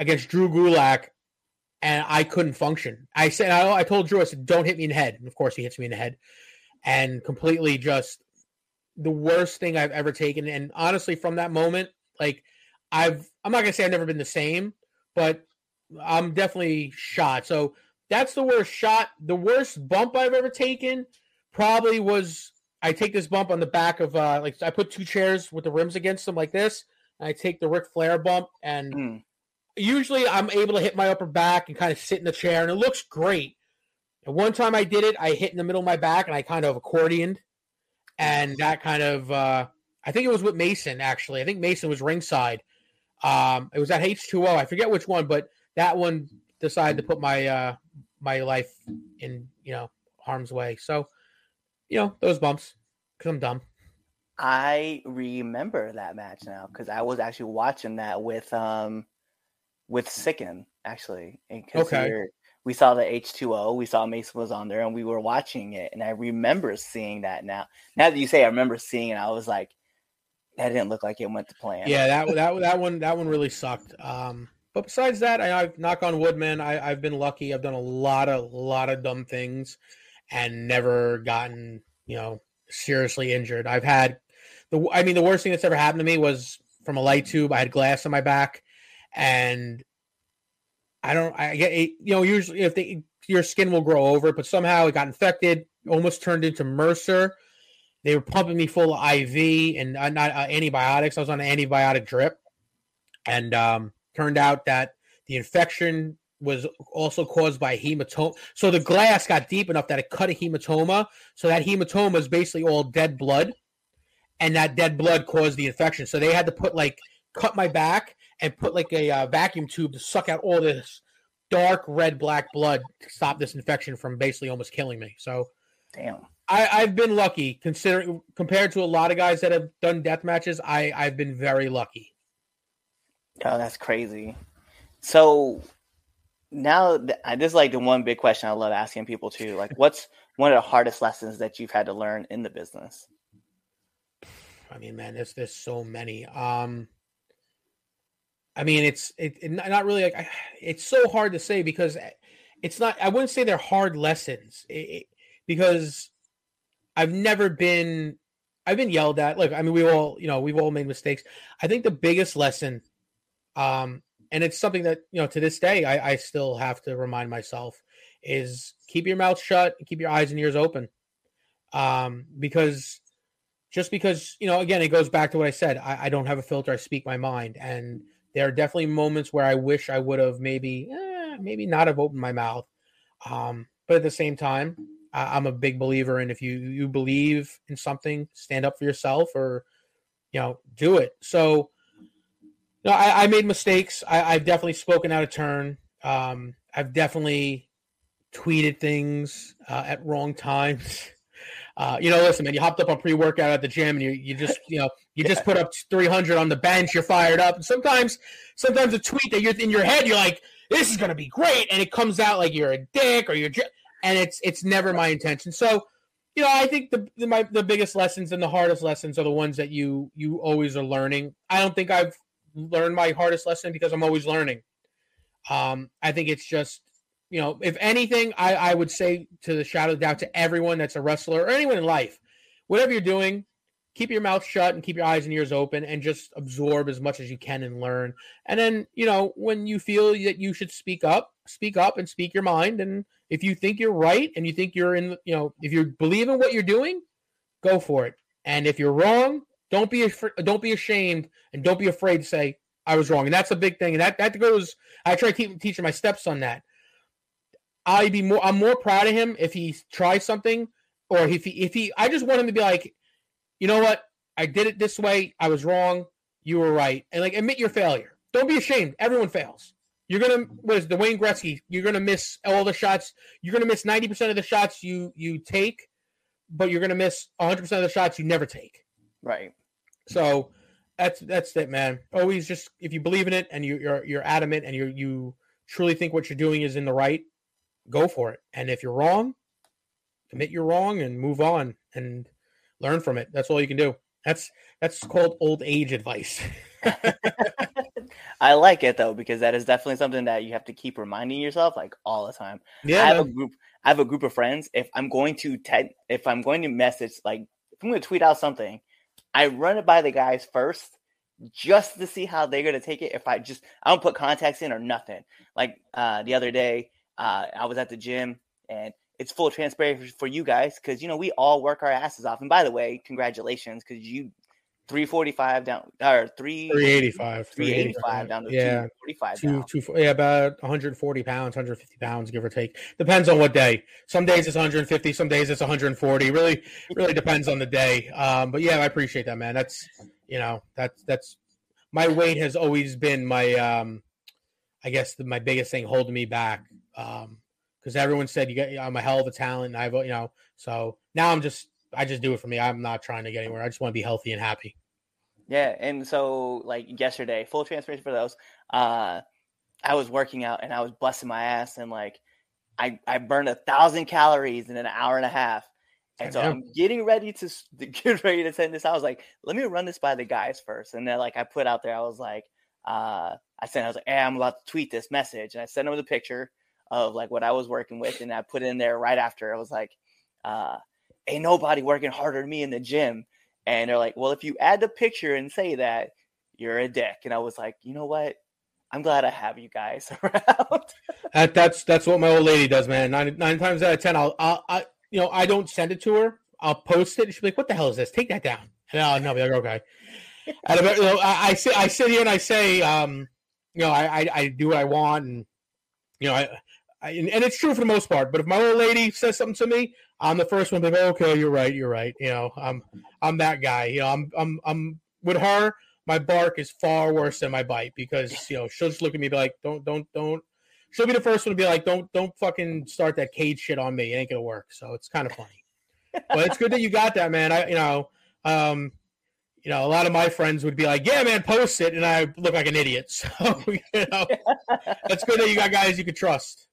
against Drew Gulak, and I couldn't function. I said I, I told Drew I said don't hit me in the head. And of course he hits me in the head, and completely just the worst thing I've ever taken. And honestly, from that moment, like I've I'm not gonna say I've never been the same, but I'm definitely shot. So that's the worst shot. The worst bump I've ever taken probably was I take this bump on the back of uh like I put two chairs with the rims against them like this, and I take the Ric Flair bump and Mm. Usually I'm able to hit my upper back and kind of sit in the chair and it looks great. And one time I did it, I hit in the middle of my back and I kind of accordioned and that kind of uh, I think it was with Mason actually. I think Mason was ringside. Um, it was at H two O. I forget which one, but that one decided to put my uh, my life in you know harm's way. So you know those bumps because I'm dumb. I remember that match now because I was actually watching that with um with Sicken actually. Okay. we saw the H two O. We saw Mason was on there, and we were watching it. And I remember seeing that now. Now that you say, I remember seeing it. I was like, that didn't look like it went to plan. Yeah, that that that one that one really sucked. Um, but besides that, I, I've knock on wood, man. I, I've been lucky. I've done a lot of lot of dumb things, and never gotten you know seriously injured. I've had the I mean the worst thing that's ever happened to me was from a light tube. I had glass on my back, and I don't I get it, you know usually if they your skin will grow over, but somehow it got infected, almost turned into MRSA. They were pumping me full of IV and uh, not uh, antibiotics. I was on an antibiotic drip, and um, turned out that the infection was also caused by hematoma. So the glass got deep enough that it cut a hematoma. So that hematoma is basically all dead blood, and that dead blood caused the infection. So they had to put like cut my back and put like a uh, vacuum tube to suck out all this dark red black blood to stop this infection from basically almost killing me. So Damn. I, I've been lucky considering compared to a lot of guys that have done death matches. I, I've been very lucky. Oh, that's crazy. So now, th- this is like the one big question I love asking people too. Like, what's one of the hardest lessons that you've had to learn in the business? I mean, man, there's there's so many. Um, I mean, it's it, it not really like it's so hard to say because it's not. I wouldn't say they're hard lessons it- because I've never been. I've been yelled at. Look, I mean, we all you know we've all made mistakes. I think the biggest lesson, um, and it's something that you know to this day I, I still have to remind myself is keep your mouth shut and keep your eyes and ears open, um, because just because you know again it goes back to what i said I, I don't have a filter i speak my mind and there are definitely moments where i wish i would have maybe eh, maybe not have opened my mouth um, but at the same time I, i'm a big believer in if you you believe in something stand up for yourself or you know do it. So no i, I made mistakes. I, i've definitely spoken out of turn. Um, i've definitely tweeted things uh, at wrong times Uh, you know, listen, man, you hopped up on pre-workout at the gym and you, you just, you know, you just put up 300 on the bench, you're fired up. And sometimes, sometimes a tweet that you're in your head, you're like, this is going to be great. And it comes out like you're a dick or you're, and it's, it's never my intention. So, you know, I think the, the, my, the biggest lessons and the hardest lessons are the ones that you, you always are learning. I don't think I've learned my hardest lesson because I'm always learning. Um, I think it's just, you know, if anything, I, I would say to the shadow of doubt to everyone that's a wrestler or anyone in life, whatever you're doing, keep your mouth shut and keep your eyes and ears open and just absorb as much as you can and learn. And then, you know, when you feel that you should speak up, speak up and speak your mind. And if you think you're right and you think you're in, you know, if you believe in what you're doing, go for it. And if you're wrong, don't be af- don't be ashamed and don't be afraid to say I was wrong. And that's a big thing. And that that goes. I try to keep teaching my stepson that. I'd be more. I'm more proud of him if he tries something, or if he if he. I just want him to be like, you know what? I did it this way. I was wrong. You were right, and like admit your failure. Don't be ashamed. Everyone fails. You're gonna what is the Wayne Gretzky? You're gonna miss all the shots. You're gonna miss ninety percent of the shots you you take, but you're gonna miss 100 percent of the shots you never take. Right. So that's that's it, man. Always just if you believe in it and you, you're you're adamant and you you truly think what you're doing is in the right, go for it. And if you're wrong, admit you're wrong and move on and learn from it. That's all you can do. That's that's called old age advice. I like it though because that is definitely something that you have to keep reminding yourself like all the time. Yeah, I have a group. I have a group of friends. If I'm going to te- if I'm going to message, like if I'm going to tweet out something, I run it by the guys first, just to see how they're going to take it. If I just I don't put contacts in or nothing. Like uh, the other day, uh, I was at the gym and it's full transparency for you guys because you know we all work our asses off. And by the way, congratulations because you 345 down or 3 385. 385 down to yeah. 245 Two, two, yeah, about 140 pounds, 150 pounds, give or take. Depends on what day. Some days it's 150, some days it's 140. Really, really depends on the day. Um, but yeah, I appreciate that, man. That's you know, that's that's my weight has always been my um, I guess the, my biggest thing holding me back. Um, because everyone said you get I'm a hell of a talent. And I've you know, so now I'm just I just do it for me. I'm not trying to get anywhere. I just want to be healthy and happy. Yeah, and so like yesterday, full transparency for those. Uh, I was working out and I was busting my ass, and like I I burned a thousand calories in an hour and a half. And so I'm getting ready to, to get ready to send this. I was like, let me run this by the guys first. And then like I put out there, I was like, uh, I sent, I was like, hey, I'm about to tweet this message, and I sent them the picture of like what I was working with, and I put in there right after. I was like, uh, ain't nobody working harder than me in the gym. And they're like, well, if you add the picture and say that, you're a dick. And I was like, you know what? I'm glad I have you guys around. That, that's that's what my old lady does, man. Nine nine times out of ten, I'll, I'll I you know I don't send it to her. I'll post it. and She'll be like, "What the hell is this? Take that down." And I'll, no, be like, "Okay." About, you know, I, I sit I sit here and I say, um, you know, I, I I do what I want, and you know, I, I and and it's true for the most part. But if my old lady says something to me, I'm the first one to be like, "Okay, you're right, you're right." You know, I'm I'm that guy. You know, I'm I'm I'm with her. My bark is far worse than my bite because you know she'll just look at me be like, "Don't don't don't." She'll be the first one to be like, "Don't don't fucking start that cage shit on me. It ain't gonna work." So it's kind of funny, but it's good that you got that, man. I you know, um, you know, a lot of my friends would be like, "Yeah, man, post it," and I look like an idiot. So you know, that's good that you got guys you can trust.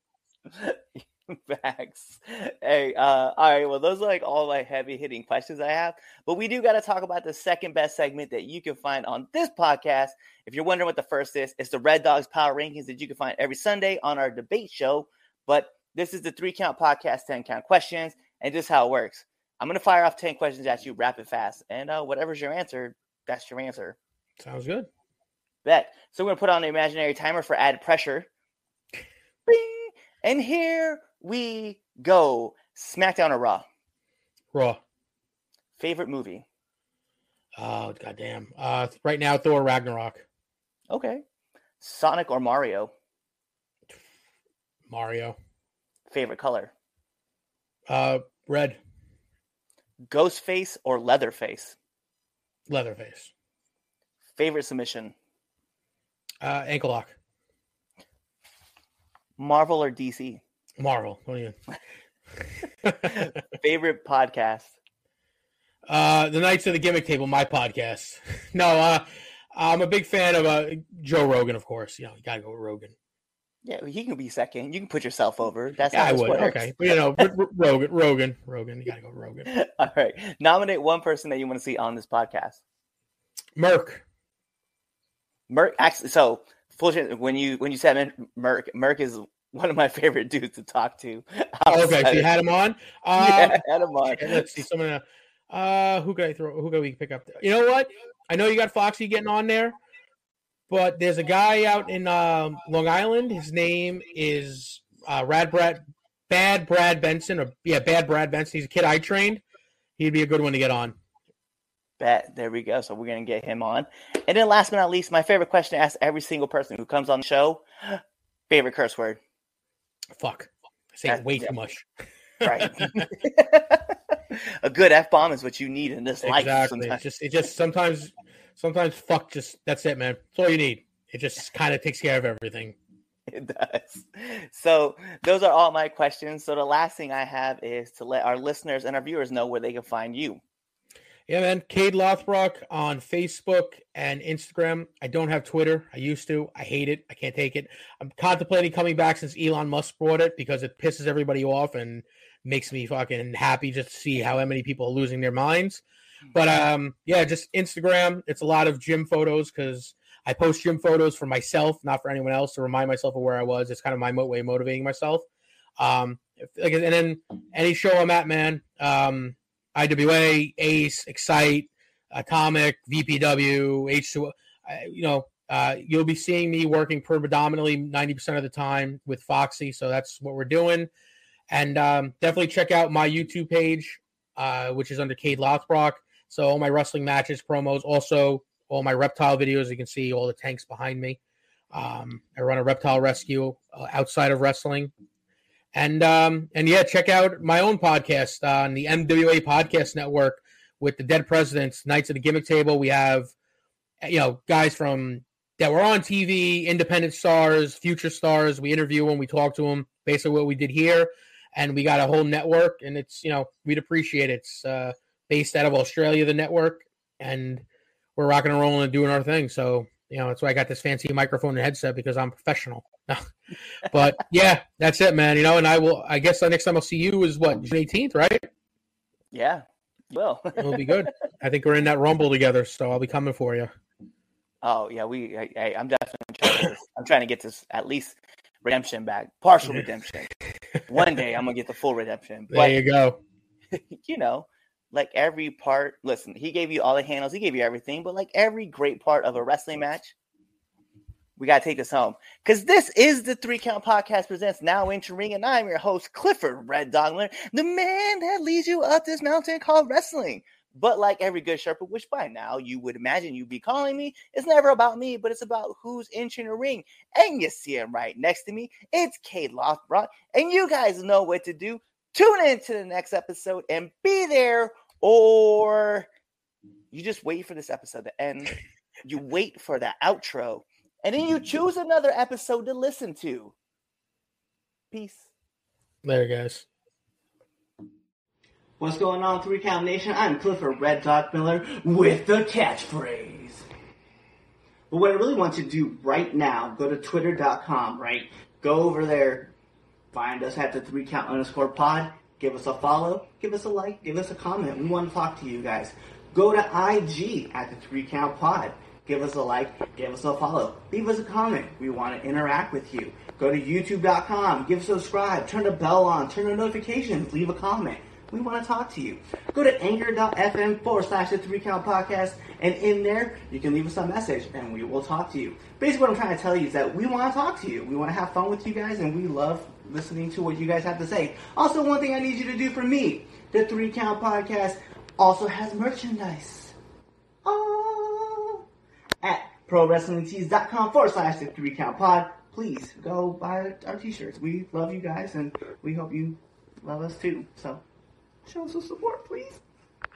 Facts. Hey, uh, all right. Well, those are like all my heavy hitting questions I have. But we do got to talk about the second best segment that you can find on this podcast. If you're wondering what the first is, it's the Red Dogs Power Rankings that you can find every Sunday on our debate show. But this is the three count podcast, 10 count questions, and just how it works. I'm going to fire off 10 questions at you rapid fast. And uh, whatever's your answer, that's your answer. Sounds good. Bet. So we're gonna put on the imaginary timer for added pressure. Bing! And here we go. SmackDown or Raw? Raw. Favorite movie? Oh goddamn. Uh, right now, Thor Ragnarok. Okay. Sonic or Mario? Mario. Favorite color? Uh, red. Ghostface or Leatherface? Leatherface. Favorite submission? Uh, ankle lock. Marvel or DC? Marvel. What do you? Favorite podcast? uh, the Knights of the Gimmick Table, my podcast. No, uh, I'm a big fan of uh, Joe Rogan, of course. You know, you gotta go with Rogan. Yeah, he can be second. You can put yourself over. That's Yeah, how I would. Okay, but you know, R- R- Rogan, Rogan, Rogan. You gotta go with Rogan. All right. Nominate one person that you want to see on this podcast. Merc. Merc actually so full when you when you said Men- Merc Merc is one of my favorite dudes to talk to. Oh, okay, so you had him on. Uh, yeah, had him on. okay, let's see someone. Uh, who could I throw? Who could we pick up? You know what? I know you got Foxy getting on there, but there's a guy out in um, Long Island. His name is uh, Rad Brad, Bad Brad Benson, or yeah, Bad Brad Benson. He's a kid I trained. He'd be a good one to get on. Bet there we go. So we're gonna get him on. And then last but not least, my favorite question to ask every single person who comes on the show: favorite curse word. Fuck, I say That's- way yeah. too much. Right. a good f bomb is what you need in this life. exactly. It sometimes. just it just sometimes sometimes fuck just that's it, man. That's all you need. It just kind of takes care of everything. It does. So those are all my questions. So the last thing I have is to let our listeners and our viewers know where they can find you. Yeah, man. Kaide Lothbrok on Facebook and Instagram. I don't have Twitter. I used to. I hate it. I can't take it. I'm contemplating coming back since Elon Musk brought it because it pisses everybody off and makes me fucking happy just to see how many people are losing their minds. But um, yeah, just Instagram. It's a lot of gym photos because I post gym photos for myself, not for anyone else, to remind myself of where I was. It's kind of my way of motivating myself. Um, if- like, and then any show I'm at, man. Um, IWA, Ace, Excite, Atomic, VPW, H2O. You know, uh, you'll be seeing me working predominantly 90% of the time with Foxy. So that's what we're doing. And um, definitely check out my YouTube page, uh, which is under Kaide Lothbrok. So all my wrestling matches, promos, also all my reptile videos. You can see all the tanks behind me. Um, I run a reptile rescue uh, outside of wrestling, and um, and yeah, check out my own podcast on the MWA Podcast Network with the Dead Presidents, Knights of the Gimmick Table. We have you know guys from that were on TV, independent stars, future stars. We interview them, we talk to them, basically what we did here, and we got a whole network, and it's you know we'd appreciate it. It's uh, based out of Australia, the network, and we're rocking and rolling and doing our thing. So you know that's why I got this fancy microphone and headset because I'm professional. but yeah, that's it, man. You know, and I will. I guess the next time I'll see you is what June 18th, right? Yeah, well, it'll be good. I think we're in that rumble together, so I'll be coming for you. Oh yeah, we. I, I'm definitely trying. To, I'm trying to get this at least redemption back, partial redemption. One day I'm gonna get the full redemption. But, there you go. you know, like every part. Listen, he gave you all the handles. He gave you everything. But like every great part of a wrestling match, we gotta take this home because this is the Three Count Podcast presents Now Entering Ring, and I'm your host Clifford Red Dogler, the man that leads you up this mountain called wrestling. But like every good Sherpa, which by now you would imagine you'd be calling me, it's never about me, but it's about who's entering the ring. And you see him right next to me. It's Kaide Lothbrok. And you guys know what to do. Tune in to the next episode and be there, or you just wait for this episode to end. You wait for the outro, and then you mm-hmm. choose another episode to listen to. Peace. Later, guys. What's going on, Three Count Nation? I'm Clifford Red Dot Miller with the catchphrase. But what I really want you to do right now, go to twitter.com, right? Go over there, find us at the three count underscore pod, give us a follow, give us a like, give us a comment. We want to talk to you guys. Go to IG at the three count pod. Give us a like, give us a follow, leave us a comment. We want to interact with you. Go to youtube.com, give subscribe, turn the bell on, turn the notifications, leave a comment. We want to talk to you. Go to anchor.fm forward slash the three count podcast, and in there, you can leave us a message and we will talk to you. Basically, what I'm trying to tell you is that we want to talk to you. We want to have fun with you guys, and we love listening to what you guys have to say. Also, one thing I need you to do for me the three count podcast also has merchandise. Oh, at prowrestlingtees.com forward slash the three count pod. Please go buy our t shirts. We love you guys, and we hope you love us too. So, show us some support, please.